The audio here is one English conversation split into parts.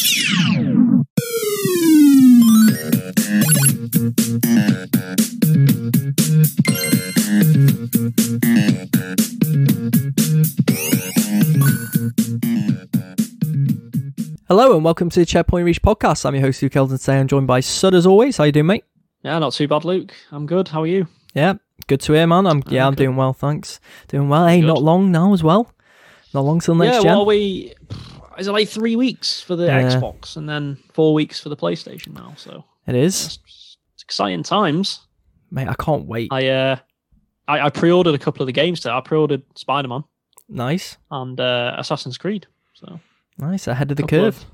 Hello and welcome to the Checkpoint Reach podcast. I'm your host Luke Eldon. Today I'm joined by Sud as always. How you doing, mate? Yeah, not too bad, Luke. I'm good. How are you? Yeah, good to hear, man. I'm yeah, I'm doing well, thanks. Doing well. Hey, Good. not long now as well. Not long till next yeah, gen. well, we is it like three weeks for the Yeah. Xbox and then four weeks for the PlayStation now. So it is, it's, exciting times. mate. I can't wait. I uh, I, I pre-ordered a couple of the games. Today. I pre-ordered Spider-Man nice, and uh, Assassin's Creed. So nice. Ahead of the curve. of-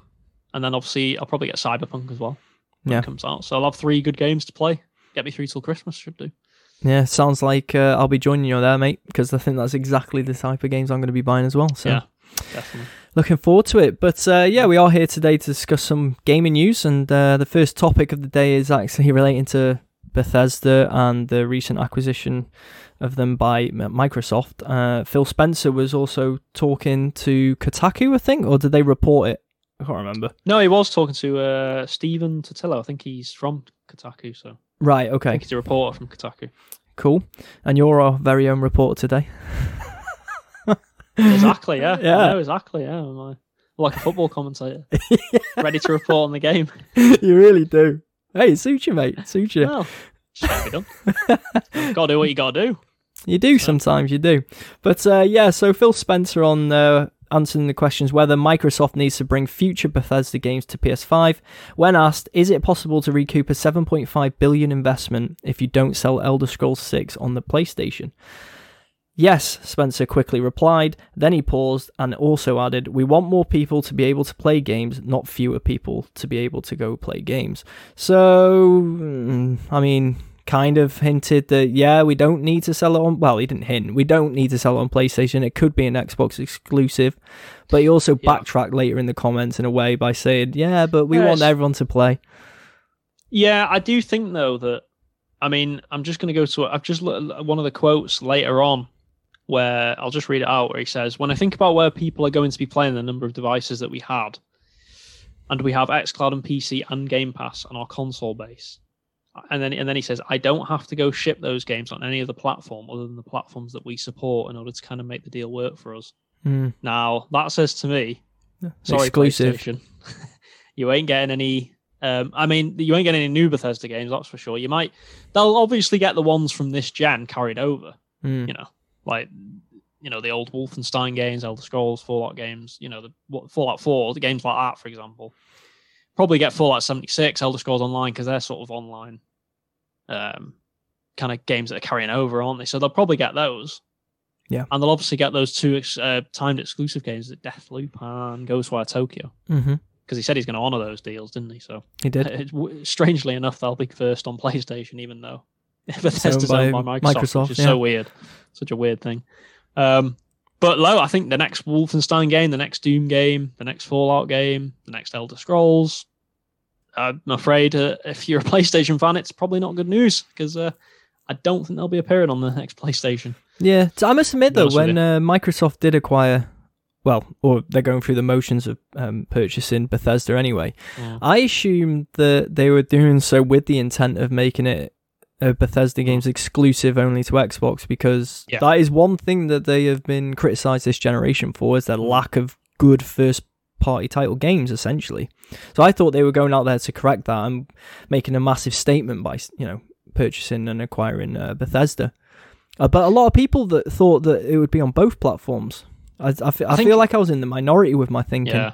and then obviously I'll probably get Cyberpunk as well when Yeah. it comes out. So I'll have three good games to play. Get me through till Christmas. Should do. Yeah, sounds like uh, I'll be joining you there, mate, because I think that's exactly the type of games I'm going to be buying as well. So Yeah, definitely. Looking forward to it. But uh, yeah, we are here today to discuss some gaming news, and uh, the first topic of the day is actually relating to Bethesda and the recent acquisition of them by Microsoft. Uh, Phil Spencer was also talking to Kotaku, I think, or did they report it? I can't remember. No, he was talking to uh, Stephen Totilo. I think he's from Kotaku. So Right. I Okay. think he's a reporter from Kotaku. Cool. And you're our very own reporter today. Exactly, yeah. Yeah. Yeah, exactly, yeah. I'm like, a football commentator. Ready to report on the game. you really do. Hey, it suits you, mate. It suits you. Well, done. gotta do what you gotta do. You do sometimes, you do. But uh, yeah, so Phil Spencer on uh, answering the questions whether Microsoft needs to bring future Bethesda games to PS5. When asked, is it possible to recoup a 7.5 billion investment if you don't sell Elder Scrolls 6 on the PlayStation? Yes, Spencer quickly replied. Then he paused and also added, We want more people to be able to play games, not fewer people to be able to go play games. So, mm, I mean, kind of hinted that, yeah, we don't need to sell it on. Well, he didn't hint. We don't need to sell it on PlayStation. It could be an Xbox exclusive. But he also Yeah. backtracked later in the comments in a way by saying, Yeah, but we Yeah, want everyone to play. Yeah, I do think though that I mean, I'm just gonna go to I've just looked at one of the quotes later on where I'll just read it out where he says, When I think about where people are going to be playing the number of devices that we had, and we have xCloud and PC and Game Pass on our console base. And then and then he says, I don't have to go ship those games on any other platform other than the platforms that we support in order to kind of make the deal work for us. Mm, Now that says to me, sorry, exclusive. PlayStation, you ain't getting any. Um, I mean, you ain't getting any new Bethesda games, that's for sure. You might, they'll obviously get the ones from this gen carried over. Mm, You know, like you know the old Wolfenstein games, Elder Scrolls, Fallout games. You know, the what, Fallout Four, the games like that, for example. Probably get Fallout seventy six, Elder Scrolls Online because they're sort of online, um, kind of games that are carrying over, aren't they? So they'll probably get those. Yeah. and they'll obviously get those two ex- uh, timed exclusive games, that Deathloop and Ghostwire Tokyo, hmm because he said he's going to honor those deals, didn't he? So He did. strangely enough, they'll be first on PlayStation, even though Bethesda's by owned by Microsoft, Microsoft, which is yeah. so weird. Such a weird thing. Um, but low, I think the next Wolfenstein game, the next Doom game, the next Fallout game, the next Elder Scrolls. I'm afraid uh, if you're a PlayStation fan, it's probably not good news because uh, I don't think they'll be appearing on the next PlayStation. Yeah, so I must admit though, when uh, Microsoft did acquire, well, or they're going through the motions of um, purchasing Bethesda anyway, Yeah. I assumed that they were doing so with the intent of making it uh, Bethesda games exclusive only to Xbox because Yeah. that is one thing that they have been criticized this generation for is their lack of good first party title games essentially. So I thought they were going out there to correct that and making a massive statement by you know purchasing and acquiring uh, Bethesda. Uh, but a lot of people that thought that it would be on both platforms. I, I, think- feel like I was in the minority with my thinking. Yeah.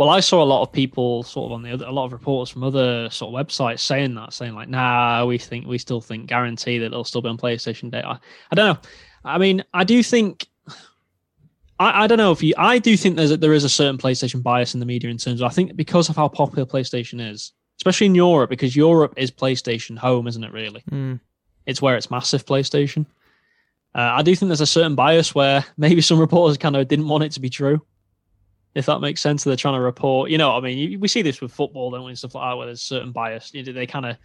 Well, I saw a lot of people sort of on the other, a lot of reports from other sort of websites saying that, saying like, nah, we think, we still think, guarantee that it'll still be on PlayStation Day. I, I don't know. I mean, I do think, I, I don't know if you, I do think there's a, there is a certain PlayStation bias in the media in terms of, I think because of how popular PlayStation is, especially in Europe, because Europe is PlayStation home, isn't it really? Mm. it's where it's massive PlayStation. Uh, I do think there's a certain bias where maybe some reporters kind of didn't want it to be true, if that makes sense. They're trying to report, you know, what I mean, we see this with football, don't we, and stuff like that, where there's certain bias. You know, they kind of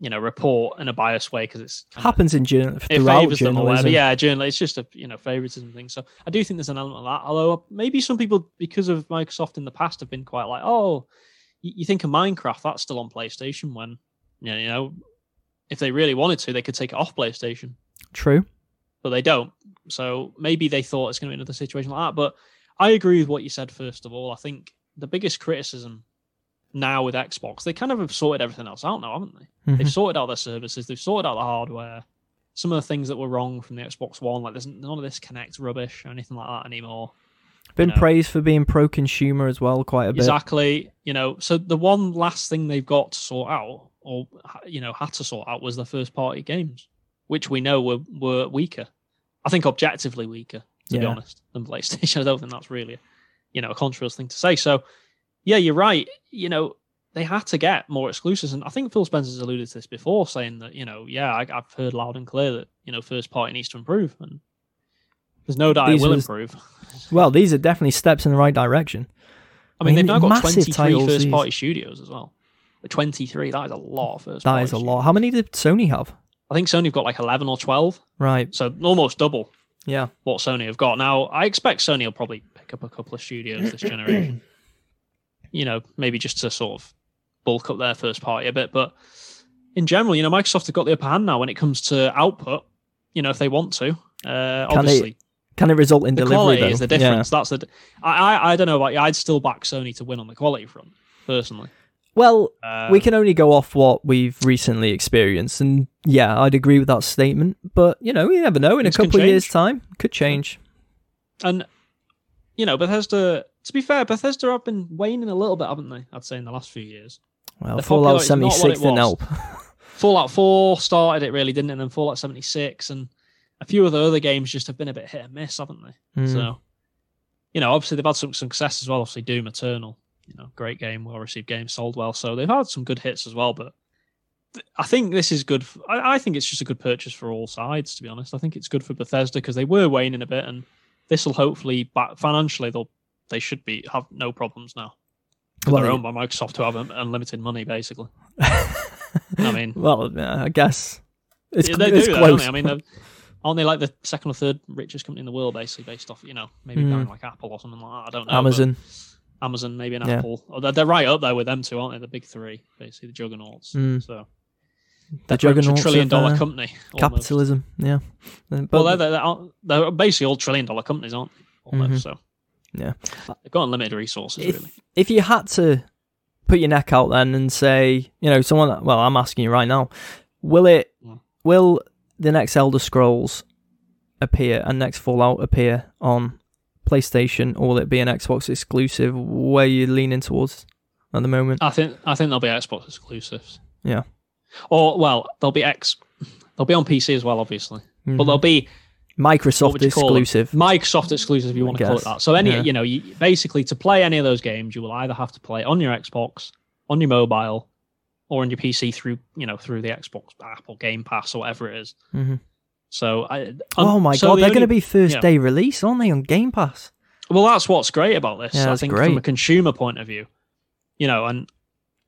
you know, report in a biased way because it's Happens in journal it favors them or whatever. journalism. Yeah, journal. It's just a you know favoritism thing. So I do think there's an element of that. Although maybe some people, because of Microsoft in the past, have been quite like, oh, you, think of Minecraft, that's still on PlayStation. When you you know, if they really wanted to, they could take it off PlayStation, True. but they don't. So maybe they thought it's going to be another situation like that. But I agree with what you said. First of all, I think the biggest criticism now with Xbox, they kind of have sorted everything else out now, haven't they? Mhm. They've sorted out their services. They've sorted out the hardware. Some of the things that were wrong from the Xbox One, like there's none of this Kinect rubbish or anything like that anymore. Been know. praised for being pro-consumer as well, quite a bit. Exactly. You know, so the one last thing they've got to sort out, or you know, had to sort out, was the first party games, which we know were were weaker. I think objectively weaker, to be Yeah. honest, than PlayStation. I don't think that's really, you know, a controversial thing to say. So, yeah, you're right. You know, they had to get more exclusives, and I think Phil Spencer's alluded to this before, saying that you know, yeah, I, I've heard loud and clear that you know, first party needs to improve, and there's no doubt These it will was- improve. Well, these are definitely steps in the right direction. I mean, I mean, they've now got 23 first party studios as well. The 23, that is a lot of first That is a lot. How many did Sony have? I think Sony have got like 11 or 12, Right. so almost double Yeah. what Sony have got. Now, I expect Sony will probably pick up a couple of studios this generation. you know, maybe just to sort of bulk up their first party a bit. But in general, you know, Microsoft have got the upper hand now when it comes to output, you know, if they want to. Uh, Can obviously, Can it result in the delivery quality though? is the Yeah. difference. That's the. I, I I don't know about you. I'd still back Sony to win on the quality front, personally. Well, Uh, we can only go off what we've recently experienced, and yeah, I'd agree with that statement. But you know, you never know. In a couple of years' time, could change. And you know, Bethesda. To be fair, Bethesda have been waning a little bit, haven't they? I'd say in the last few years. Well, Fallout seventy six is not seventy what six it didn't help. Fallout Four started it really, didn't it? And then Fallout seventy six and a few of the other games just have been a bit hit and miss, haven't they? Mm. So, you know, obviously they've had some success as well. Obviously, Doom Eternal, you know, great game, well received game, sold well. So they've had some good hits as well. But I think this is good. I think it's just a good purchase for all sides. To be honest, I think it's good for Bethesda because they were waning a bit, and this will hopefully back financially they'll they should be have no problems now. Well, they're owned by Microsoft, who have unlimited money, basically. I mean, well, I guess it's, Yeah, they it's do, close. don't they? I mean, they're- aren't they like the second or third richest company in the world, basically, based off, you know, maybe behind hmm. like Apple or something like that? I don't know. but Amazon. Maybe an Yeah. Apple. Oh, they're, they're right up there with them two, aren't they? The big three, basically, the juggernauts. Hmm. So The they're pretty much juggernauts a trillion of, dollar uh, company. almost. capitalism. Yeah. Uh, But Well, they're, they're, they're, they're basically all trillion dollar companies, aren't they? Almost. So Mm-hmm. Yeah. they've got unlimited resources, if really. if you had to put your neck out then and say, you know, someone. Well, I'm asking you right now. Will it? Mm. Will the next Elder Scrolls appear and next Fallout appear on PlayStation, or will it be an Xbox exclusive? Where you leaning towards at the moment? I think I think they'll be Xbox exclusives. Yeah. Or well, they'll be X. They'll be on PC as well, obviously, but Mhm. they'll be Microsoft would you call them? exclusive. Microsoft exclusive, if you want to call it that. So any, yeah. you know, you, basically to play any of those games, you will either have to play on your Xbox, on your mobile, or on your PC through, you know, through the Xbox, Apple Game Pass or whatever it is. Mhm. So I. Oh um, my so god, the they're going to be first yeah. day release, aren't they, on Game Pass? Well, that's what's great about this. Yeah, I think great. from a consumer point of view, you know, and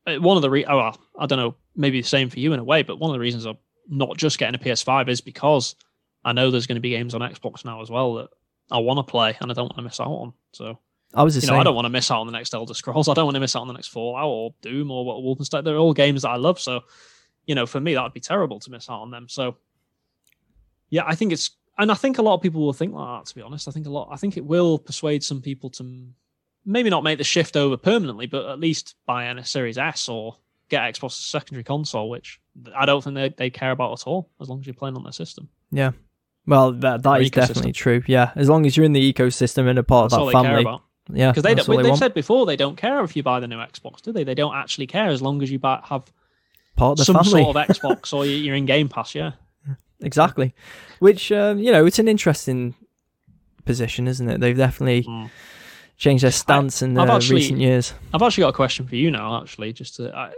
uh, one of the re- oh, well, I don't know, maybe the same for you in a way, but one of the reasons I'm not just getting a PS5 is because I know there's going to be games on Xbox now as well that I want to play and I don't want to miss out on. So I was you same. know, I don't want to miss out on the next Elder Scrolls. I don't want to miss out on the next Fallout or Doom or what Wolfenstein. They're all games that I love. So, you know, for me, that would be terrible to miss out on them. So, yeah, I think it's, and I think a lot of people will think like that. To be honest, I think a lot. I think it will persuade some people to maybe not make the shift over permanently, but at least buy a Series S or get Xbox as a secondary console, which I don't think they, they care about at all, as long as you're playing on their system. yeah. Well, that that is definitely true. Yeah, as long as you're in the ecosystem and a part That's of that they care family. about. Yeah, Because they don't, all they've said before they don't care if you buy the new Xbox, do they? They don't actually care as long as you buy, have part of the some family. sort of Xbox or you're in Game Pass, yeah. Exactly. Which um, you know, it's an interesting position, isn't it? They've definitely Mm. changed their stance in I've uh, actually- recent years. I've actually got a question for you now. Actually, just to, uh,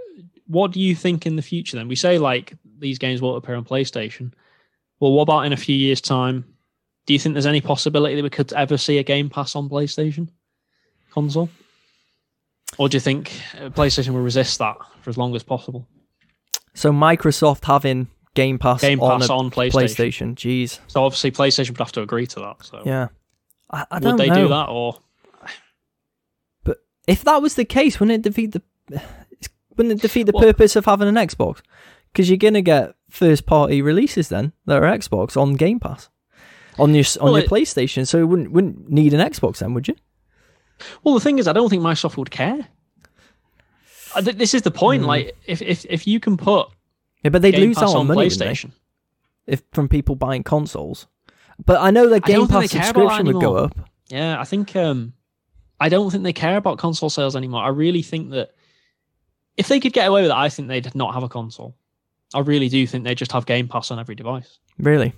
what do you think in the future? Then we say like these games won't appear on PlayStation. Well, what about in a few years' time? Do you think there's any possibility that we could ever see a Game Pass on PlayStation console? Or do you think uh, PlayStation will resist that for as long as possible? So Microsoft having Game Pass, Game on, Pass a on PlayStation. PlayStation. Jeez. So obviously PlayStation would have to agree to that. So Yeah. I, I don't would they know. do that or But If that was the case, wouldn't it defeat the wouldn't it defeat the Well- purpose of having an Xbox? Because you're gonna get first party releases then that are Xbox on Game Pass on your on Well, your it- PlayStation. So you wouldn't wouldn't need an Xbox then, would you? Well, the thing is, I don't think Microsoft would care. This is the point. Hmm. Like, if, if if you can put Yeah, but they'd Game lose Pass out on on money? PlayStation, if from people buying consoles. But I know their Game Pass they care about that subscription would go up. yeah, I think um, I don't think they care about console sales anymore. I really think that if they could get away with it, I think they'd not have a console. I really do think they just have Game Pass on every device. Really?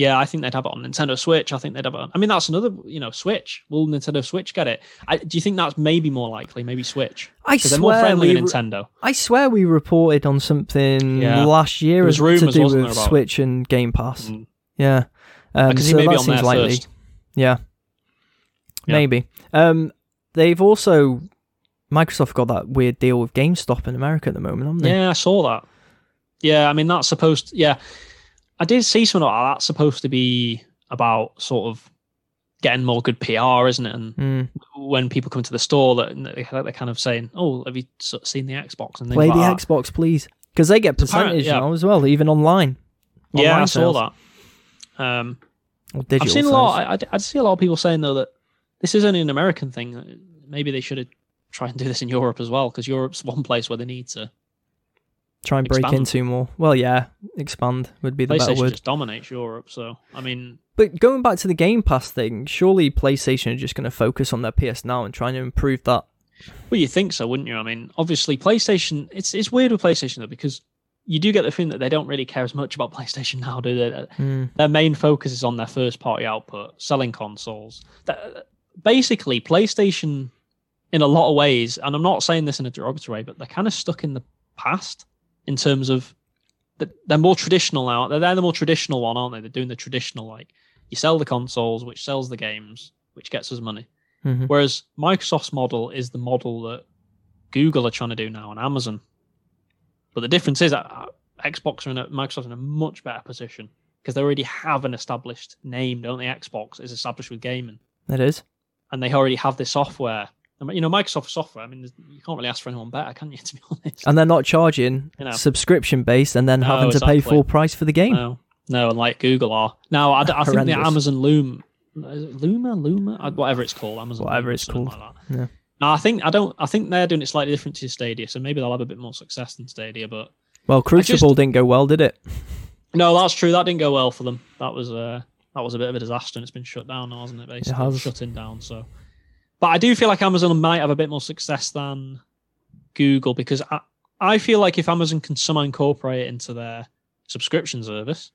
Yeah, I think they'd have it on Nintendo Switch. I think they'd have it on. I mean, that's another, you know, Switch. Will Nintendo Switch get it? I, do you think that's maybe more likely? Maybe Switch I because they're more swear friendly we Nintendo. I swear we reported on something Yeah. last year as- to do with Switch and Game Pass. Mm. Yeah. Um, Because so that seems likely. Yeah. Yeah. Maybe. Um, they've also Microsoft got that weird deal with GameStop in America at the moment, haven't they? Yeah, I saw that. Yeah, I mean that's supposed. yeah, I did see something like that's supposed to be about sort of getting more good PR, isn't it? And Mm. when people come to the store, that they- they're kind of saying, "Oh, have you seen the Xbox?" And Play the like that. Xbox, please, because they get percentage yeah. now as well, even online. Yeah, Online I saw that. Um, I've seen a lot. I, I, I see a lot of people saying though that this is only an American thing. Maybe they should have tried and do this in Europe as well, because Europe's one place where they need to. Try and break expand. into more. Well, yeah, expand would be the better PlayStation word. just dominates Europe, so I mean, But going back to the Game Pass thing, surely PlayStation are just going to focus on their PS Now and trying to improve that. Well, you think so, wouldn't you? I mean, obviously, PlayStation. It's it's weird with PlayStation though because you do get the feeling that they don't really care as much about PlayStation now, do they? Mm. Their main focus is on their first party output, selling consoles. That, basically, PlayStation, in a lot of ways, and I'm not saying this in a derogatory way, but they're kind of stuck in the past in terms of that they're more traditional now. They're, they're the more traditional one, aren't they? They're doing the traditional like you sell the consoles, which sells the games, which gets us money. Mhm. Whereas Microsoft's model is the model that Google are trying to do now and Amazon. But the difference is that uh, Xbox are in a Microsoft's in a much better position because they already have an established name, don't they? Xbox is established with gaming, It is. and they already have the software. You know, Microsoft software. I mean, you can't really ask for anyone better, can you? To be honest. And they're not charging You know. subscription based and then No, having to pay full price for the game. No, no, and like Google are now. I think the Amazon Loom, it Luma, Luma, Uh, whatever it's called, Amazon, Whatever Luma, it's called. Like that. Yeah. No, I think I don't. I think they're doing it slightly different to Stadia, so maybe they'll have a bit more success than Stadia. But Well, Crucible didn't go well, did it? no, that's true. That didn't go well for them. That was uh, that was a bit of a disaster, and it's been shut down, now, hasn't it? Basically, has. shutting down. So, but I do feel like Amazon might have a bit more success than Google because I, I feel like if Amazon can somehow incorporate it into their subscription service,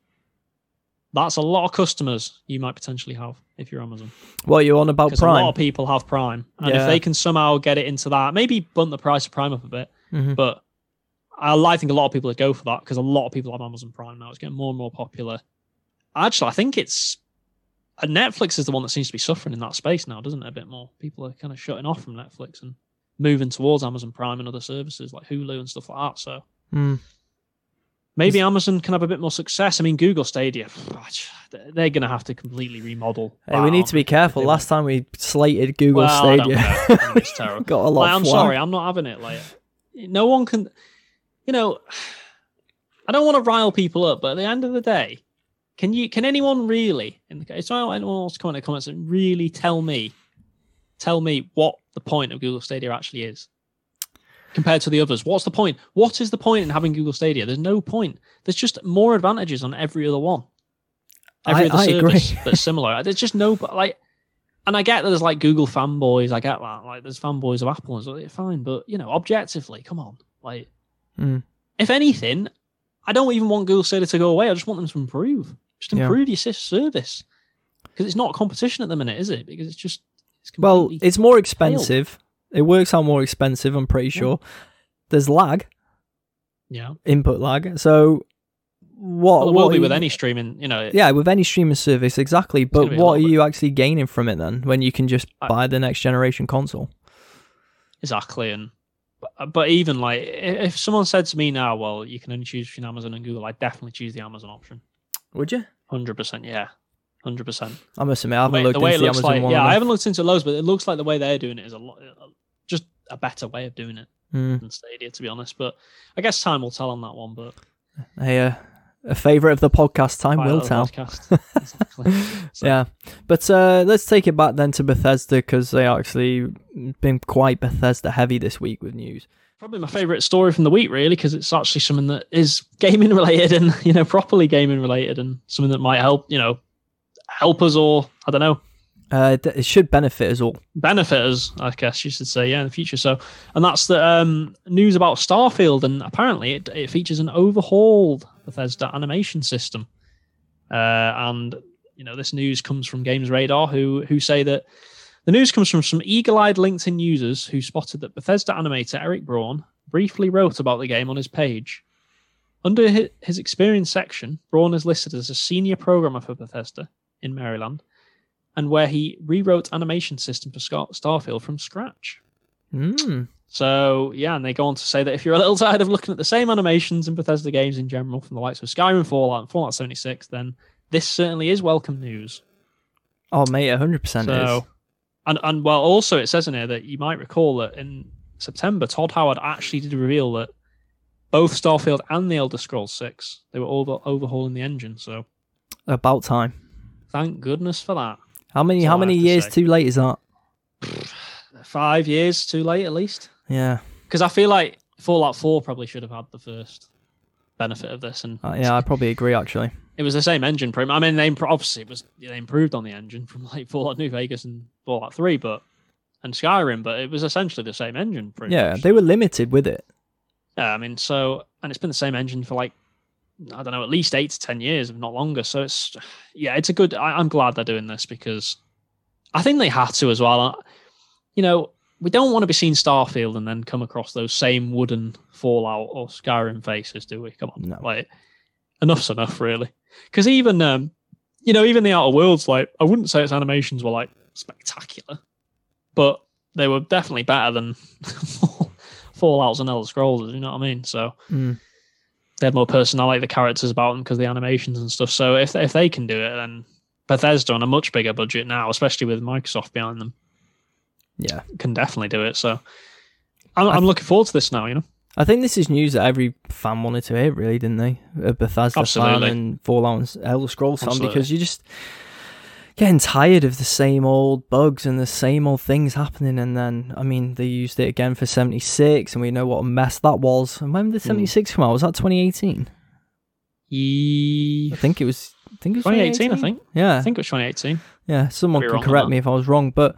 that's a lot of customers you might potentially have if you're Amazon. Well, you're on about Because a lot Prime? of people have Prime, and Yeah. if they can somehow get it into that, maybe bump the price of Prime up a bit. Mhm. But I I think a lot of people would go for that because a lot of people have Amazon Prime now. It's getting more and more popular. Actually, I think it's uh, Netflix is the one that seems to be suffering in that space now, doesn't it? A bit more. People are kind of shutting off from Netflix and moving towards Amazon Prime and other services like Hulu and stuff like that. So Mm. maybe Amazon can have a bit more success. I mean, Google Stadia, they're going to have to completely remodel. Hey, we need to be careful. Last time we slated Google Well, Stadia, I mean, it's terrible. Got a lot. Like, I'm sorry, I'm not having it. Like, no one can. You know, I don't want to rile people up, but at the end of the day, can you? Can anyone really? In the case, anyone else comment in the comments and really tell me, tell me what the point of Google Stadia actually is compared to the others. What's the point? What is the point in having Google Stadia? There's no point. There's just more advantages on every other one. Every I- other I agree. service that's similar. There's just no like and I get that there's like Google fanboys. I get that. Like, there's fanboys of Apple and so it's fine. But you know, objectively, come on. Like, Mm. if anything, I don't even want Google Stadia to go away. I just want them to improve. Just Yeah. improve your service because it's not competition at the minute, is it? Because it's just it's Well, it's more expensive. It works out more expensive. I'm pretty sure. There's lag, yeah. input lag. So what? Well, it will be with you- any streaming. You know, Yeah, with any streaming service, exactly. But what are you actually gaining from it then when you can just I- buy the next generation console? exactly. And But, but even like, if someone said to me now, well, you can only choose between Amazon and Google, I'd definitely choose the Amazon option. Would you? Hundred percent, yeah, hundred percent. I must admit, I haven't way, looked the way into the Amazon like, one. yeah, I haven't looked into loads, but it looks like the way they're doing it is a lot, just a better way of doing it Hmm. than Stadia, to be honest. But I guess time will tell on that one. But Hey, uh, a favourite of the podcast, time Quite will tell. podcast. exactly. So- Yeah, but uh, let's take it back then to Bethesda because they actually been quite Bethesda heavy this week with news. Probably my favorite story from the week, really, because it's actually something that is gaming related and you know properly gaming related, and something that might help you know help us or I don't know Uh, it should benefit us all. benefit us, I guess you should say, yeah, in the future. So, and that's the um, news about Starfield, and apparently it, it features an overhauled Bethesda animation system. Uh, and you know, this news comes from Games Radar, who who say that the news comes from some eagle-eyed LinkedIn users who spotted that Bethesda animator Eric Braun briefly wrote about the game on his page. Under his experience section, Braun is listed as a senior programmer for Bethesda in Maryland and where he rewrote animation system for Starfield from scratch. Mm. So yeah, and they go on to say that if you're a little tired of looking at the same animations in Bethesda games in general from the likes of Skyrim, Fallout, and Fallout 76, then this certainly is welcome news. Oh, mate, hundred percent is. So, and and well, also it says in here that you might recall that in September, Todd Howard actually did reveal that both Starfield and the Elder Scrolls 6 they were over overhauling the engine. So About time. thank goodness for that. How many? That's How many have to years too late is that? Five years too late, at least. Yeah, because I feel like Fallout 4 probably should have had the first benefit of this, and uh, yeah, I probably agree. Actually, it was the same engine. Pretty much. I mean, they impro- obviously it was they improved on the engine from like Fallout New Vegas and Fallout 3, but and Skyrim, but it was essentially the same engine. Pretty yeah, much. they were limited with it. Yeah, I mean, so and it's been the same engine for like I don't know, at least eight to ten years, if not longer. So it's yeah, it's a good. I, I'm glad they're doing this because I think they have to as well. You know, we don't want to be seeing Starfield and then come across those same wooden Fallout or Skyrim faces, do we? Come on, No. like enough's enough, really. Because even um, you know, even the Outer Worlds, like I wouldn't say its animations were like spectacular, but they were definitely better than Fallout's and Elder Scrolls. You know what I mean? So Mm. they had more personality, the characters about them because the animations and stuff. So if if they can do it, then Bethesda on a much bigger budget now, especially with Microsoft behind them, Yeah, can definitely do it. So I'm, I'm looking forward to this now. You know, I think this is news that every fan wanted to hear, really, didn't they? A Bethesda Absolutely. fan and Fallout and Elder Scrolls fan, Absolutely. because you're just getting tired of the same old bugs and the same old things happening. And then, I mean, they used it again for 76, and we know what a mess that was. And when did Hmm. 76 come out? Was that 2018? Ye- I think it was. I think it was 2018. I think. Yeah, I think it was 2018. yeah. Someone can correct me if I was wrong, but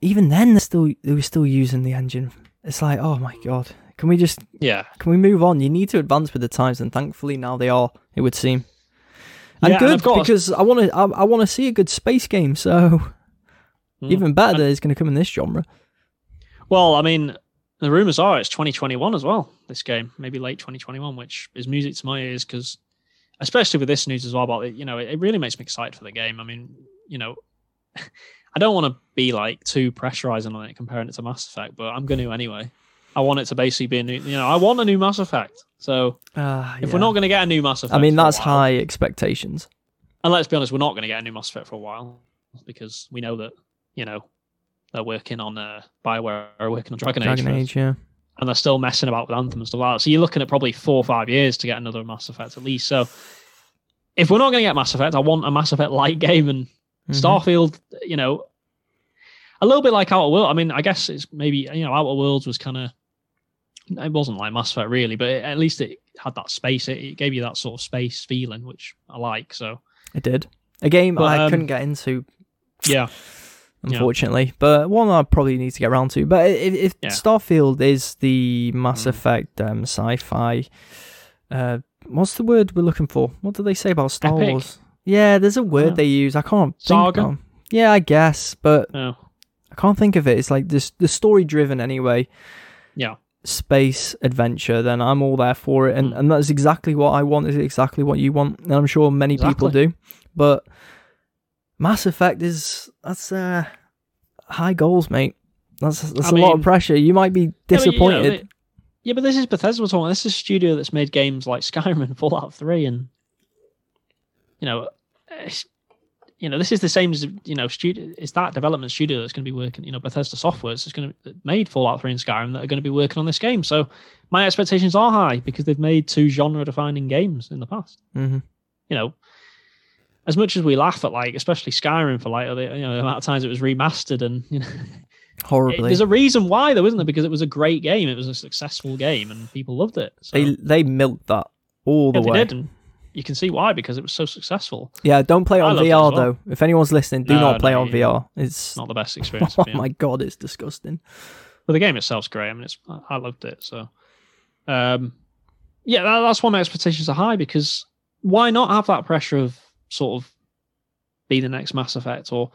even then, they're still they were still using the engine. It's like, oh my god, can we just Yeah, can we move on? You need to advance with the times, and thankfully now they are. It would seem, and Yeah, good I've got a- because I want to. I, I want to see a good space game. So Mm. even better that it's going to come in this genre. Well, I mean, the rumors are it's 2021 as well. This game, maybe late 2021, which is music to my ears because, especially with this news as well about it, you know, it, it really makes me excited for the game. I mean, you know, I don't want to be like too pressurizing on it, comparing it to Mass Effect, but I'm going to anyway. I want it to basically be a new, you know, I want a new Mass Effect. So Uh, if we're not going to get a new Mass Effect, I mean, that's while- high expectations. and let's be honest, we're not going to get a new Mass Effect for a while because we know that you know they're working on uh, Bioware are working on Dragon, Age. Dragon Age, Age, yeah. and they're still messing about with Anthem and stuff like that. So you're looking at probably four or five years to get another Mass Effect at least. So if we're not going to get Mass Effect, I want a Mass Effect light game and Mhm. Starfield. You know, a little bit like Outer World. I mean, I guess it's maybe you know Outer Worlds was kind of. It wasn't like Mass Effect really, but it, at least it had that space. It, it gave you that sort of space feeling, which I like. So It did a game But, I um, couldn't get into, yeah, Yeah. unfortunately, but one I probably need to get around to. But if, if Yeah. Starfield is the Mass Mm. Effect um, sci-fi, uh, what's the word we're looking for? What do they say about Star Epic? Wars? Yeah, there's a word Yeah. they use. I can't think Saga? Yeah, I guess, but no, I can't think of it. It's like this the story driven anyway. Yeah. Space adventure, then I'm all there for it, and Mm. and that's exactly what I want. Is exactly what you want, and I'm sure many people do. But Mass Effect is that's uh high goals, mate. That's that's I a lot of pressure. You might be Yeah, but, you know, disappointed. it- Yeah, but this is Bethesda talking. This is a studio that's made games like Skyrim and Fallout Three, and you know, it's, you know, this is the same as you know, studio. It's that development studio that's going to be working. You know, Bethesda Software is going to made Fallout Three and Skyrim that are going to be working on this game. So my expectations are high because they've made two genre-defining games in the past. hmm You know. As much as we laugh at like, especially Skyrim for like, the, you know, the amount of times it was remastered and you know, it- Horribly. there's a reason why though, isn't there? Because it was a great game. It was a successful game, and people loved it. So, They they milked that all yeah, the they way. You can see why because it was so successful. Yeah, don't play on VR well. though. If anyone's listening, do No, not play no, on VR. It's not the best experience. oh my god, it's disgusting. But the game itself's great. I mean, it's I loved it. So, um, yeah, that, that's why my expectations are high because why not have that pressure of sort of be the next Mass Effect or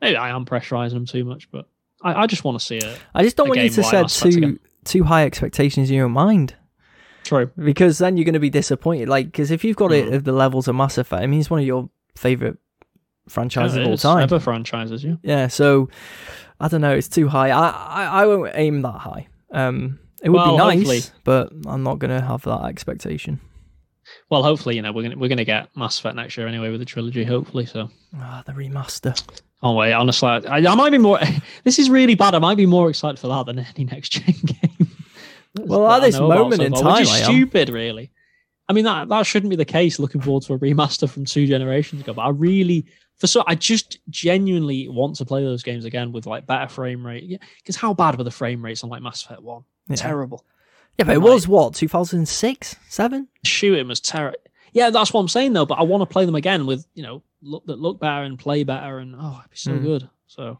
maybe I am pressurizing them too much, but I, I just want to see it. I just don't want you to set too again. too high expectations in your mind True. because then you're going to be disappointed. Like, because if you've got it Mm. at the levels of Mass Effect, I mean, it's one of your favorite franchises of all time. Ever franchises, yeah. Yeah, so I don't know. It's too high. I I, I won't aim that high. Um, it would Well, be nice, hopefully. but I'm not going to have that expectation. Well, hopefully, you know, we're gonna we're gonna get Mass Effect next year anyway with the trilogy. Hopefully, so. Ah, the remaster. Oh wait, honestly, I, I might be more. This is really bad. I might be more excited for that than any next gen game. Well, at this moment so in far, which time, is stupid, really. I mean, that that shouldn't be the case. Looking forward to a remaster from two generations ago, but I really, for so, I just genuinely want to play those games again with like better frame rate. Yeah, because how bad were the frame rates on like Mass Effect One? Yeah. Terrible. Yeah, but it Like- was what 2006, seven. Shooting was terrible. Yeah, that's what I'm saying though. But I want to play them again with you know look that look better and play better, and oh, it'd be so Mm. good. So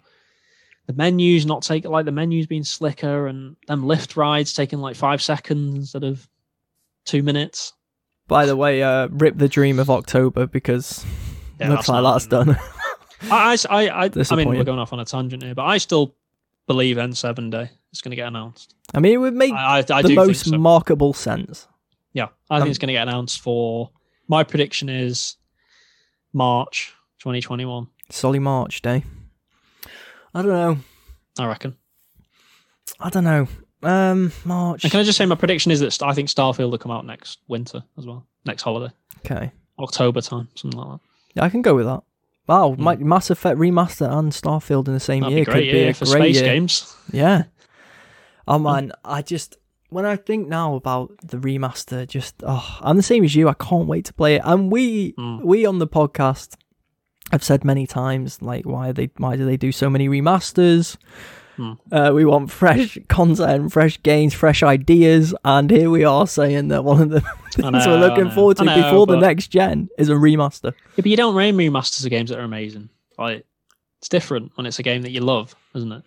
the menus not take like the menus being slicker, and them lift rides taking like five seconds instead of two minutes. By the way, uh, rip the dream of October because Yeah, looks that's like that's happening. done. I, I, I, I, I mean, we're going off on a tangent here, but I still believe N7 Day is going to get announced. I mean, it would make I, I, I the do most think so. markable sense. Yeah, I think Um, it's going to get announced for. My prediction is March 2021. Solly March Day. I don't know. I reckon. I don't know. Um, March. And can I just say my prediction is that I think Starfield will come out next winter as well, next holiday, Okay, October time, something like that. yeah, I can go with that. Wow, Hmm. my Mass Effect remaster and Starfield in the same That'd year be could be a for great space year. games. Yeah. Oh man, I just when I think now about the remaster, just oh, I'm the same as you. I can't wait to play it. And we Mm. we on the podcast have said many times like why are they why do they do so many remasters? Hmm. Uh, we want fresh content, fresh games, fresh ideas, and here we are saying that one of the things know, we're looking forward to know, before the next gen is a remaster. Yeah, but you don't rain remasters of games that are amazing. Like it's different when it's a game that you love, isn't it?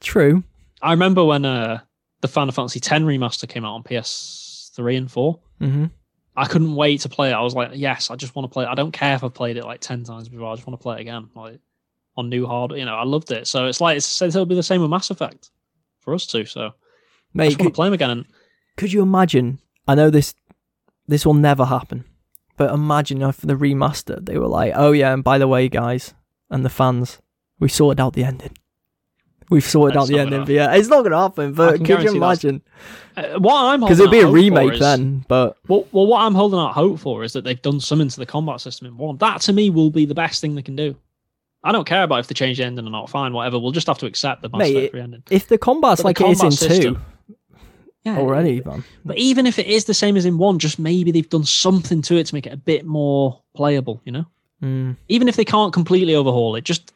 True. I remember when uh, the Final Fantasy X remaster came out on PS3 and 4. hmm I couldn't wait to play it. I was like, yes, I just want to play it. I don't care if I've played it like 10 times before. I just want to play it again. Like on new hardware. You know, I loved it. So it's like, it's, it'll be the same with Mass Effect for us too. So I Mate, just want could, to play them again. And could you imagine? I know this this will never happen, but imagine if the remaster they were like, oh yeah, and by the way, guys and the fans, we sorted out the ending. We've sorted out the not ending. gonna But yeah, it's not going to happen. But can could you imagine? uh, what I'm Because it'd be a out hope for remake is- then. But Well, well, what I'm holding out hope for is that they've done something to the combat system in one. That to me will be the best thing they can do. I don't care about if they change the ending or not. Fine, whatever. We'll just have to accept the Mass Mate, Effect ending. if the combat's But the like it is in combat two Yeah, already, man. But even if it is the same as in one, just maybe they've done something to it to make it a bit more playable. You know, Mm. even if they can't completely overhaul it, just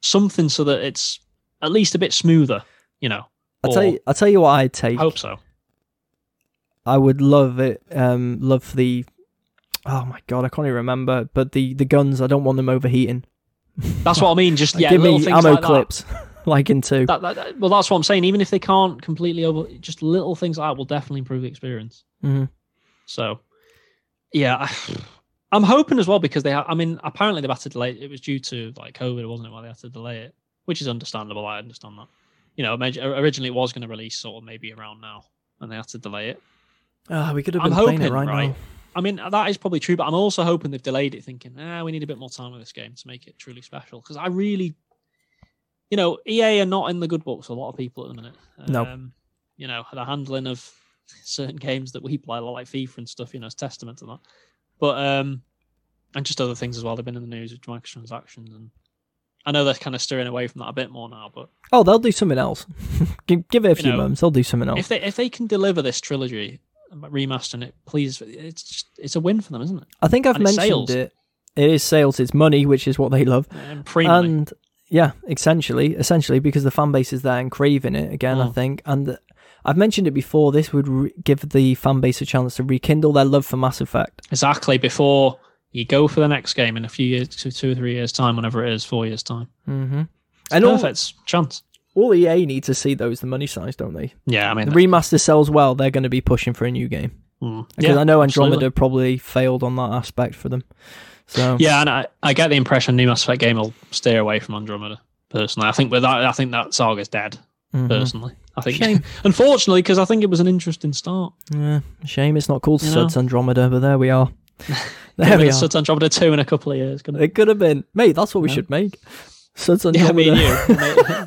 something so that it's at least a bit smoother. You know, I tell you, I tell you what I'd take. I hope so. I would love it. Um, love the. Oh my god, I can't even remember. But the the guns, I don't want them overheating. That's what I mean. Just Like, yeah, give me ammo like that. clips, like in two. That, that, well, that's what I'm saying. Even if they can't completely over, just little things like that will definitely improve the experience. Mhm. So, yeah, I'm hoping as well because they. Ha- I mean, apparently they've had to delay. It was due to like COVID, wasn't it? Why they had to delay it, which is understandable. I understand that. You know, originally it was going to release sort of maybe around now, and they had to delay it. Ah, we could have I'm been playing it hoping, right, right? now. I mean, that is probably true, but I'm also hoping they've delayed it, thinking, ah, we need a bit more time with this game to make it truly special. Because I really, you know, EA are not in the good books. for A lot of people at the minute. No. Um, you know, the handling of certain games that we play, like FIFA and stuff, you know, is testament to that. But um, and just other things as well. They've been in the news with microtransactions, and I know they're kind of steering away from that a bit more now. But Oh, they'll do something else. give, give it a few know, months. They'll do something else. if they if they can deliver this trilogy, remastering it, please, it's just, it's a win for them, isn't it? I think I've and mentioned sales. it. It is sales. It's money, which is what they love. And and yeah, essentially, essentially because the fan base is there and craving it again. I Mm. think, and I've mentioned it before. This would re- give the fan base a chance to rekindle their love for Mass Effect. exactly before you go for the next game in a few years, two, two or three years time, whenever it is, four years time. Mm-hmm. And all, perfect chance. all EA need to see those the money size, don't they? Yeah, I mean, The remaster sells well. They're going to be pushing for a new game mm, because yeah, I know absolutely. Andromeda probably failed on that aspect for them. So Yeah, and I, I get the impression new Mass Effect game will steer away from Andromeda. Personally, I think with that, I think that saga's dead. mhm. Personally, I think, Shame. unfortunately, because I think it was an interesting start. yeah, shame it's not called You know? Andromeda, but there we are. there we are. Suds Andromeda two in a couple of years. Gonna, It could have been, mate. That's what we Yeah. should make. Suds yeah, Andromeda. me and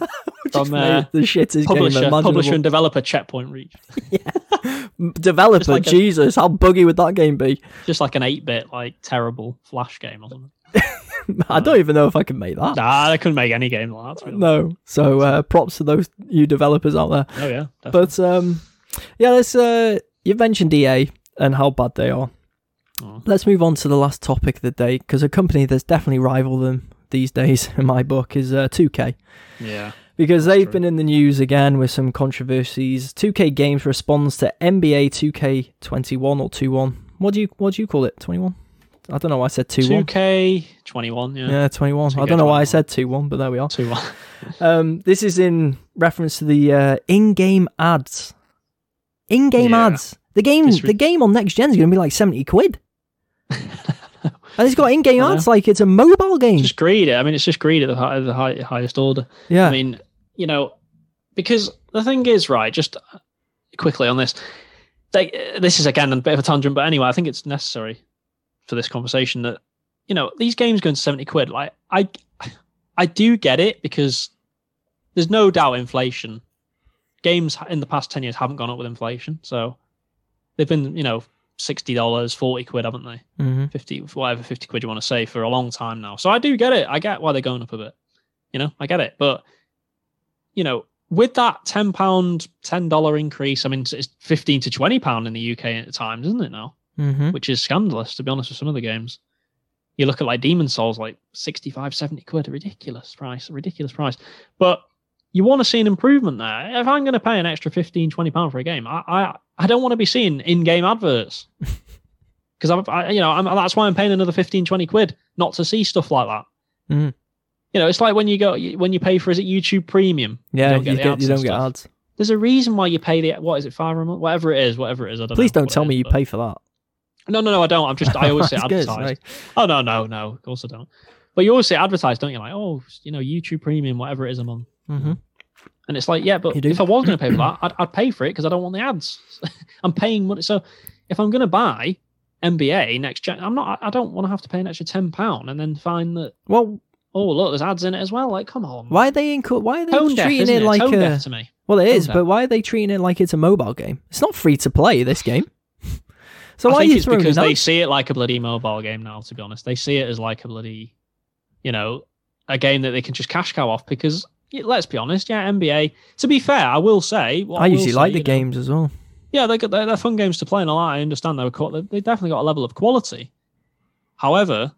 you, From, uh, the shittest publisher, game publisher and developer checkpoint reach. Developer, Just like a- Jesus, how buggy would that game be? Just like an eight bit, like terrible flash game or something. I don't even know if I can make that. Nah, I couldn't make any game like that. honest. No. So uh, props to those you developers out there. Oh yeah, definitely. But um, yeah, let's. Uh, you've mentioned EA and how bad they are. Oh. Let's move on to the last topic of the day because a company that's definitely rivaled them these days, in my book, is uh, 2K. yeah, because they've true. been in the news again with some controversies. 2K Games responds to NBA 2K21 or 21. What do you what do you call it? 21? I don't know why I said 21. two K twenty one. Yeah, Yeah, 21. I 2K don't know why I 21. said 21, but there we are. two one. Um, this is in reference to the uh, in-game ads. In-game Yeah. ads. The game, re- the game on next gen is going to be like 70 quid, and it's got in-game ads like it's a mobile game. just greed. I mean, it's just greed at the, high, the high, highest order. yeah, I mean, you know, because the thing is, right? Just quickly on this, they, this is again a bit of a tangent, but anyway, I think it's necessary for this conversation that you know these games going to seventy quid. Like, I, I do get it because there's no doubt inflation. Games in the past ten years haven't gone up with inflation, so they've been, you know, sixty dollars, forty quid, haven't they? hmm 50 whatever 50 quid you want to say for a long time now. So i do get it. I get why they're going up a bit. You know i get it. But you know with that 10 pound 10 dollar increase i mean it's 15 to 20 pound in the uk at times isn't it now? Hmm which is scandalous to be honest with some of the games. You look at like Demon's Souls like 65 70 quid a ridiculous price a ridiculous price. But you want to see an improvement there. If i'm going to pay an extra 15 20 pound for a game i i, I don't want to be seeing in-game adverts because I'm, I, you know, I'm, that's why I'm paying another 15, 20 quid not to see stuff like that. Mhm. You know, it's like when you go when you pay for is it YouTube Premium? yeah, don't get you, get, ads you don't get ads. There's a reason why you pay the what is it five a month, whatever it is, whatever it is. I don't Please don't tell it me you but- pay for that. No, no, no, I don't. I'm just I always say That's good, advertised. right. Oh no, no, no. Of course I don't. But you always say advertised, don't you? Like, oh, you know, YouTube Premium, whatever it is a month. hmm And it's like, yeah, but if I was going to pay for that, I'd, I'd pay for it because I don't want the ads. I'm paying money. So if I'm going to buy NBA next gen, I'm not. I don't want to have to pay an extra ten pound and then find that. Well, Oh, look, there's ads in it as well. Like, come on. why are they in? Why are they Tone treating it it? like Tone a? to me. Well, it is, Tone but deaf. why are they treating it like it's a mobile game? It's not free to play this game. So I why are think you it's throwing because it they see it like a bloody mobile game now. To be honest, they see it as like a bloody, you know, a game that they can just cash cow off. Because let's be honest, yeah, NBA. To be fair, I will say, I will usually say, like the know, games as well. yeah, they got they're, they're fun games to play and. I understand they were qual- they definitely got a level of quality. However,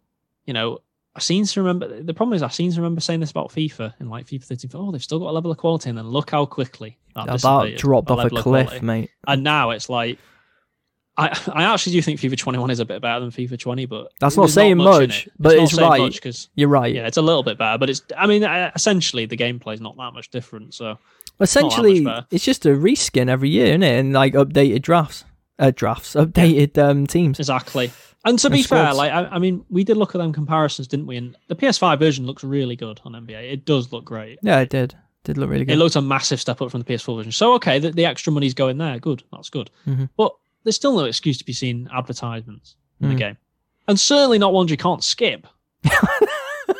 you know, I seem to remember the problem is I seem to remember saying this about FIFA in like FIFA 13. Oh, they've still got a level of quality, and then look how quickly that, That dropped off a level of cliff, mate. And now it's like, I I actually do think FIFA 21 is a bit better than FIFA 20, but That's not saying much, much, it. but not it's right. much You're right. yeah, it's a little bit better, but it's I mean uh, essentially the gameplay is not that much different. So Essentially, it's just a reskin every year, isn't it? And like updated drafts, uh, drafts, updated um, teams. exactly. And to be fair, like I, I mean, we did look at them comparisons, didn't we? And the PS5 version looks really good on NBA. It does look great. Yeah, it did. Did look really good. It looked a massive step up from the PS4 version. So okay, the, the extra money's going there. Good, that's good. Mhm. But there's still no excuse to be seeing advertisements in Mm. the game, and certainly not ones you can't skip.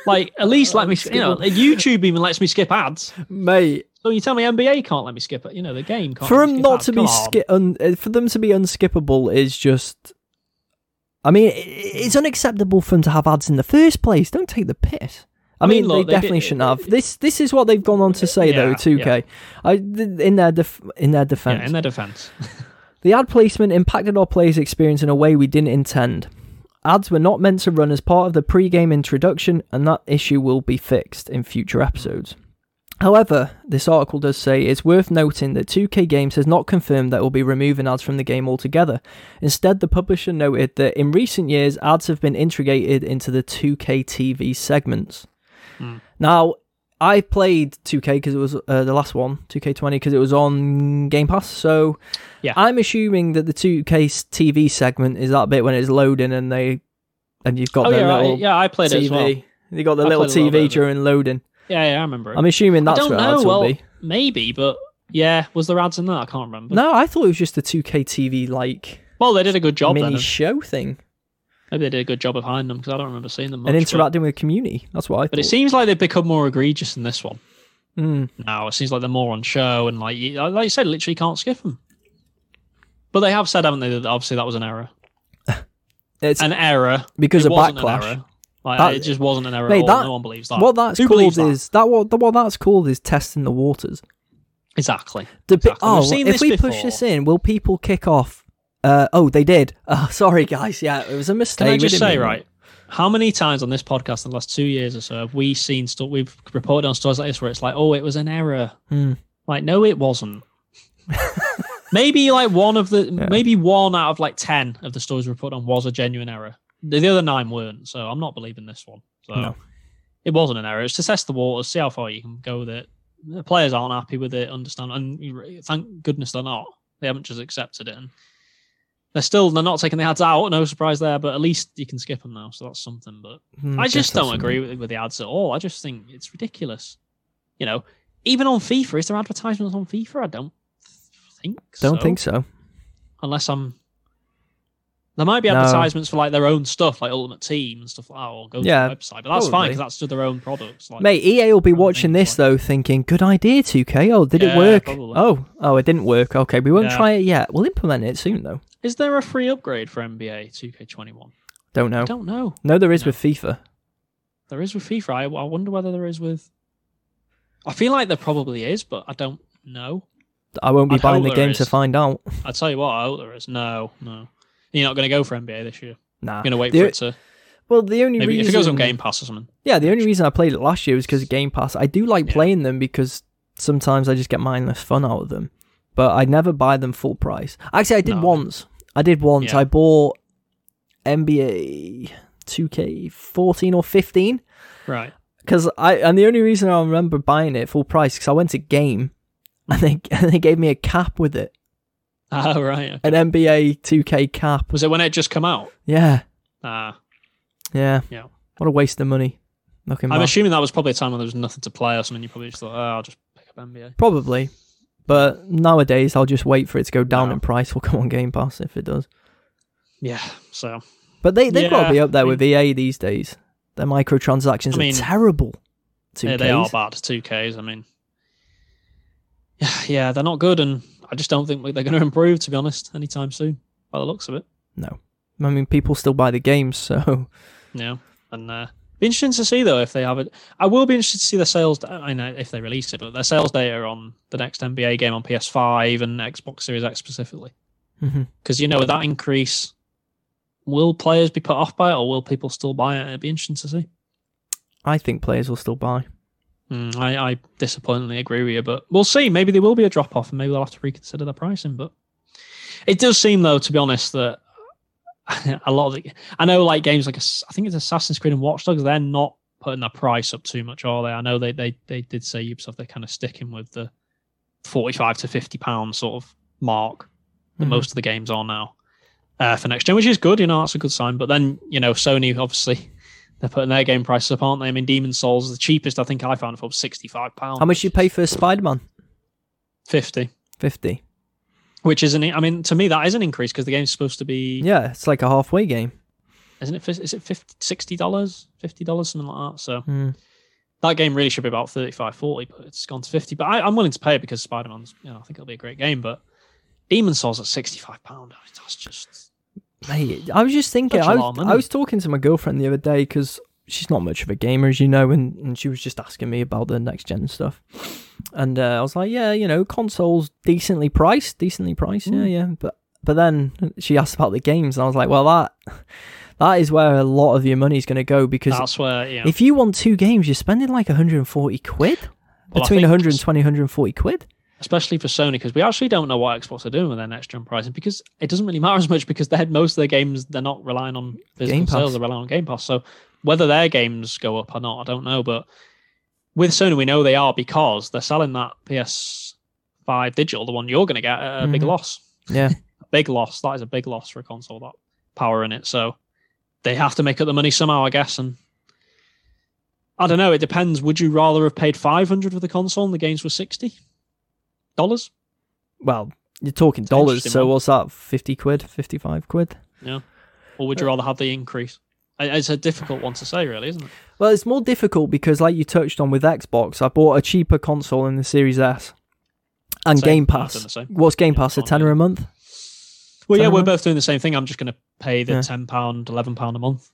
Like, at least let me, you know, YouTube even lets me skip ads. Mate, So you tell me NBA can't let me skip it? You know, the game can't. for them not ads. to be Come on. skip, un- uh, for them to be unskippable is just. I mean, it's unacceptable for them to have ads in the first place. Don't take the piss. I, I mean, mean, look, they they definitely did- shouldn't have. This this is what they've gone on to say though. Yeah, Two K, I th- in their def- in their defense, Yeah, in their defense. the ad placement impacted our players' experience in a way we didn't intend. Ads were not meant to run as part of the pre-game introduction, and that issue will be fixed in future episodes. However, this article does say it's worth noting that 2K Games has not confirmed that it will be removing ads from the game altogether. Instead, the publisher noted that in recent years, ads have been integrated into the 2K TV segments. Hmm. Now, I played 2K because it was uh, the last one, 2K20, because it was on Game Pass. So, Yeah. I'm assuming that the 2K TV segment is that bit when it's loading and they and you've got oh the yeah, little right. yeah, I played TV. it as well. You got the I little TV during loading. Yeah, yeah, I remember it. I'm assuming I don't where know. Well, be. maybe, but yeah, was there ads in that? I can't remember. No, I thought it was just the 2K TV like Well, they did a good job mini then. show thing Maybe they did a good job of hiding them because I don't remember seeing them much. and but- interacting with the community. That's what I thought. But it seems like they've become more egregious in this one. Mm, Now it seems like they're more on show and like you, like you said, literally can't skip them. But they have said, haven't they, that obviously that was an error. it's An error because it of backlash. Like That- it just wasn't an error Mate, at all. that- no one believes that. What that's Who called that? is that what what that's called is testing the waters. exactly. Exactly. Oh, if we before. push this in, will people kick off? Uh, oh, they did. Oh, sorry, guys. Yeah, it was a mistake. Can I just say, right? How many times on this podcast in the last two years or so have we seen stuff? We've reported on stories like this where it's like, oh, it was an error. Hmm. Like, no, it wasn't. maybe like one of the, maybe one out of like ten of the stories we put on was a genuine error. The, the other nine weren't. So I'm not believing this one. So No. it wasn't an error. It's to test the waters, see how far you can go with it. The players aren't happy with it. Understand? And thank goodness they're not. They haven't just accepted it. And they're still they're not taking the ads out. No surprise there. But at least you can skip them now. So that's something. But Hmm, I just don't agree with, with the ads at all. I just think it's ridiculous. You know, even on FIFA, is there advertisements on FIFA? I don't think. Don't so. think so. Unless I'm. There might be No. advertisements for like their own stuff, like Ultimate Team and stuff like that, or go Yeah, to the website. But that's fine because that's to their own products. Like, Mate, EA will be watching this so. though, thinking, "Good idea, 2K. Oh, did it work? probably. Oh, oh, it didn't work. Okay, we won't Yeah. try it yet. We'll implement it soon, though. Is there a free upgrade for NBA 2K21? Don't know. I don't know. No, there is No. with FIFA. There is with FIFA. I, I wonder whether there is with. I feel like there probably is, but I don't know. I won't be I'd buying the game to find out. I tell you what, I hope there is. No, no. You're not going to go for NBA this year. Nah. You're going to wait The- for it to. Well, the only Maybe reason if it goes on Game Pass or something. Yeah, the only reason I played it last year was because of Game Pass. I do like Yeah. playing them because sometimes I just get mindless fun out of them. But I never buy them full price. Actually, I did No. once. I did once. Yeah. I bought NBA 2K14 or 15 Right. because I and the only reason I remember buying it full price because I went to game and they and they gave me a cap with it, Oh, right. an NBA 2K cap. Was it when it just come out? Yeah, Ah, yeah, Yeah. What a waste of money. Looking I'm back. assuming that was probably a time when there was nothing to play or something. You probably just thought, oh, I'll just pick up NBA. Probably. But nowadays, I'll just wait for it to go down No. in price. We'll come on Game Pass if it does. Yeah. So But they, they've got to be up there I with EA these days. Their microtransactions I mean, are terrible. yeah, they are 2Ks. bad. Two Ks. I mean, yeah, yeah, they're not good, and I just don't think they're going to improve. To be honest, anytime soon, by the looks of it. No. I mean, people still buy the games, so. Yeah, and uh, be interesting to see though if they have it. I will be interested to see their sales. I know if they release it, but their sales data on the next NBA game on PS5 and Xbox Series X specifically, because you know with that increase, will players be put off by it, or will people still buy it? It'd be interesting to see. I think players will still buy. Mm, I, I disappointingly agree with you, but we'll see. Maybe there will be a drop off, and maybe they'll have to reconsider their pricing. But it does seem, though, to be honest, that a lot of the, I know, like games like I think it's Assassin's Creed and Watch Dogs, they're not putting their price up too much, are they? I know they they they did say Ubisoft they're kind of sticking with the forty-five to fifty pound sort of mark that Mhm. most of the games are now uh, for next gen, which is good. You know, that's a good sign. But then you know, Sony obviously. They're putting their game prices up, aren't they? I mean, Demon's Souls, is the cheapest I think I found for sixty-five pounds. How much you pay for Spider Man? Fifty, 50. Which is an. I mean, to me, that is an increase because the game's supposed to be. Yeah, it's like a halfway game. isn't it? Is it 50 60 dollars, fifty dollars, something like that? So Hmm. that game really should be about 35 40 but it's gone to 50 but I, i'm willing to pay it because spider-man's you know i think it'll be a great game but demon's souls at 65 pound that's just Mate, I was just thinking. I was. I was talking to my girlfriend the other day because she's not much of a gamer, as you know, and, and she was just asking me about the next gen stuff. And uh, I was like, yeah, you know, consoles decently priced, decently priced, yeah, Mm. yeah. But but then she asked about the games, and I was like, well, that that is where a lot of your money's going to go because that's where know, if you want two games, you're spending like 140 quid. Well, Between think 120 140 quid. especially for sony because we actually don't know what xbox are doing with their next gen pricing because it doesn't really matter as much because they had most of their games they're not relying on physical Game sales they're relying on game pass so whether their games go up or not i don't know but with sony we know they are because they're selling that ps5 digital the one you're going to get at a big Mhm. loss Yeah. a big loss. That is a big loss for a console. That power in it, so they have to make up the money somehow, I guess. And I don't know. It depends. Would you rather have paid five hundred for the console and the games were sixty dollars, Well, you're talking an dollars, so one. what's that? 50 quid, 55 quid? Yeah. Or would you rather have the increase? It's a difficult one to say, really, isn't it? Well, it's more difficult because, like you touched on with Xbox, I bought a cheaper console in the Series S, and Same. Game Pass. done the same. What's Game Yeah, Pass? A tenner yeah. a month. Well, yeah, we're both doing the same thing. I'm just going to pay the Yeah. ten pound, eleven pound a month.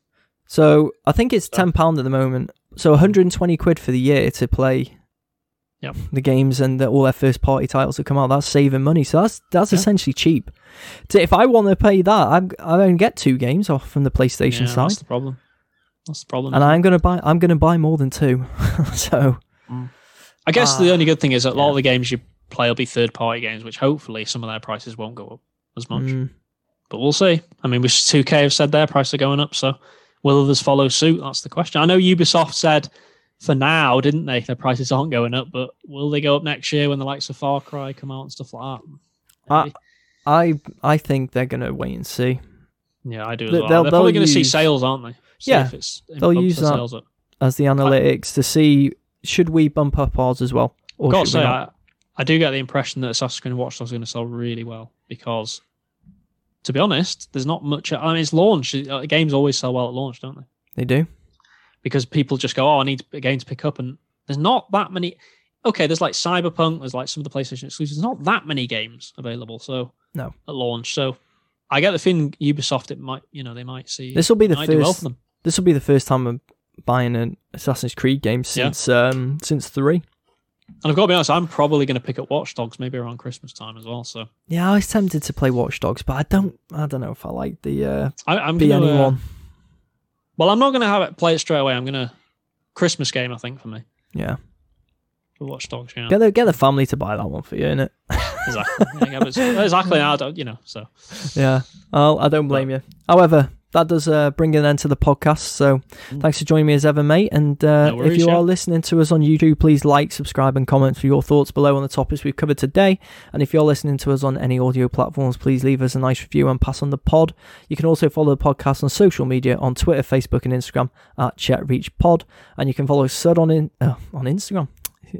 So I think it's ten pound at the moment. So 120 quid for the year to play. Yep. The games and the, all their first party titles that come out, that's saving money. So that's that's Yeah. essentially cheap. So if I want to pay that, I'm I only get two games off from the PlayStation Yeah, side, that's the problem. That's the problem. and? I'm gonna buy I'm gonna buy more than two. so I guess the Ah, only good thing is that a lot yeah. of the games you play will be third party games, which hopefully some of their prices won't go up as much. mm, But we'll see. I mean, with 2K have said their prices are going up, so will others follow suit? That's the question. I know Ubisoft said for now, didn't they? Their prices aren't going up, but will they go up next year when the likes of Far Cry come out and stuff like that? I- Maybe. I I think they're gonna wait and see. yeah, I do as They- well. They're probably going to see sales, aren't they? See Yeah, if it's they'll use that. sales up. as the analytics to see should we bump up ours as well or Got to say? I, I do get the impression that Assassin's Creed Watch Dogs are going to sell really well because, to be honest, there's not much. I mean, it's launch. Uh, Games always sell well at launch, don't they? they do. Because people just go, "Oh, I need a game to pick up," and there's not that many. Okay, there's like Cyberpunk. There's like some of the PlayStation exclusives. There's not that many games available. So No. at launch. So I get the feeling Ubisoft it might, you know, they might see. This will be the do well first. This will be the first time I'm buying an Assassin's Creed game Yeah. since um since three. And I've got to be honest, I'm probably going to pick up Watch Dogs maybe around Christmas time as well. So Yeah, I was tempted to play Watch Dogs, but I don't. I don't know if I like the uh, I, I'm be gonna, uh, anyone. Well, I'm not going to have it play it straight away. I'm going to Christmas game. I think for me Yeah, for Watch Dogs. Yeah, get the get the family to buy that one for you, innit? exactly. Yeah, exactly. I don't. You know. So Yeah, I'll, I don't blame you. However, that does uh, bring an end to the podcast. So Mm. thanks for joining me as ever, mate. And uh, No worries, if you yeah. are listening to us on YouTube, please like, subscribe, and comment for your thoughts below on the topics we've covered today. And if you're listening to us on any audio platforms, please leave us a nice review and pass on the pod. You can also follow the podcast on social media on Twitter, Facebook, and Instagram at ChetReachPod. And you can follow Sud on in uh, on Instagram.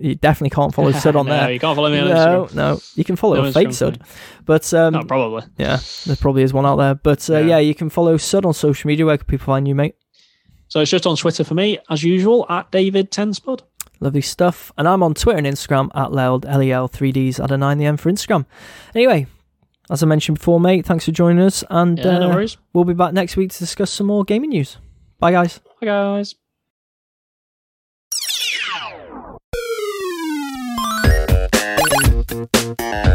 You definitely can't follow Sud on no, there. you can't follow me on No, Instagram. no, you can follow No a fake Sud, but um, No, probably. yeah, there probably is one out there. But uh, yeah. Yeah. you can follow Sud on social media. Where can people find you, mate? So it's just on Twitter for me as usual at David Tenspud. Lovely stuff. And I'm on Twitter and Instagram at Leld, L-E-L-3Ds, at a 9 the M for Instagram. Anyway, as I mentioned before, mate, thanks for joining us. And Yeah, no uh, worries. we'll be back next week to discuss some more gaming news. Bye, guys. Bye, guys. Thank you.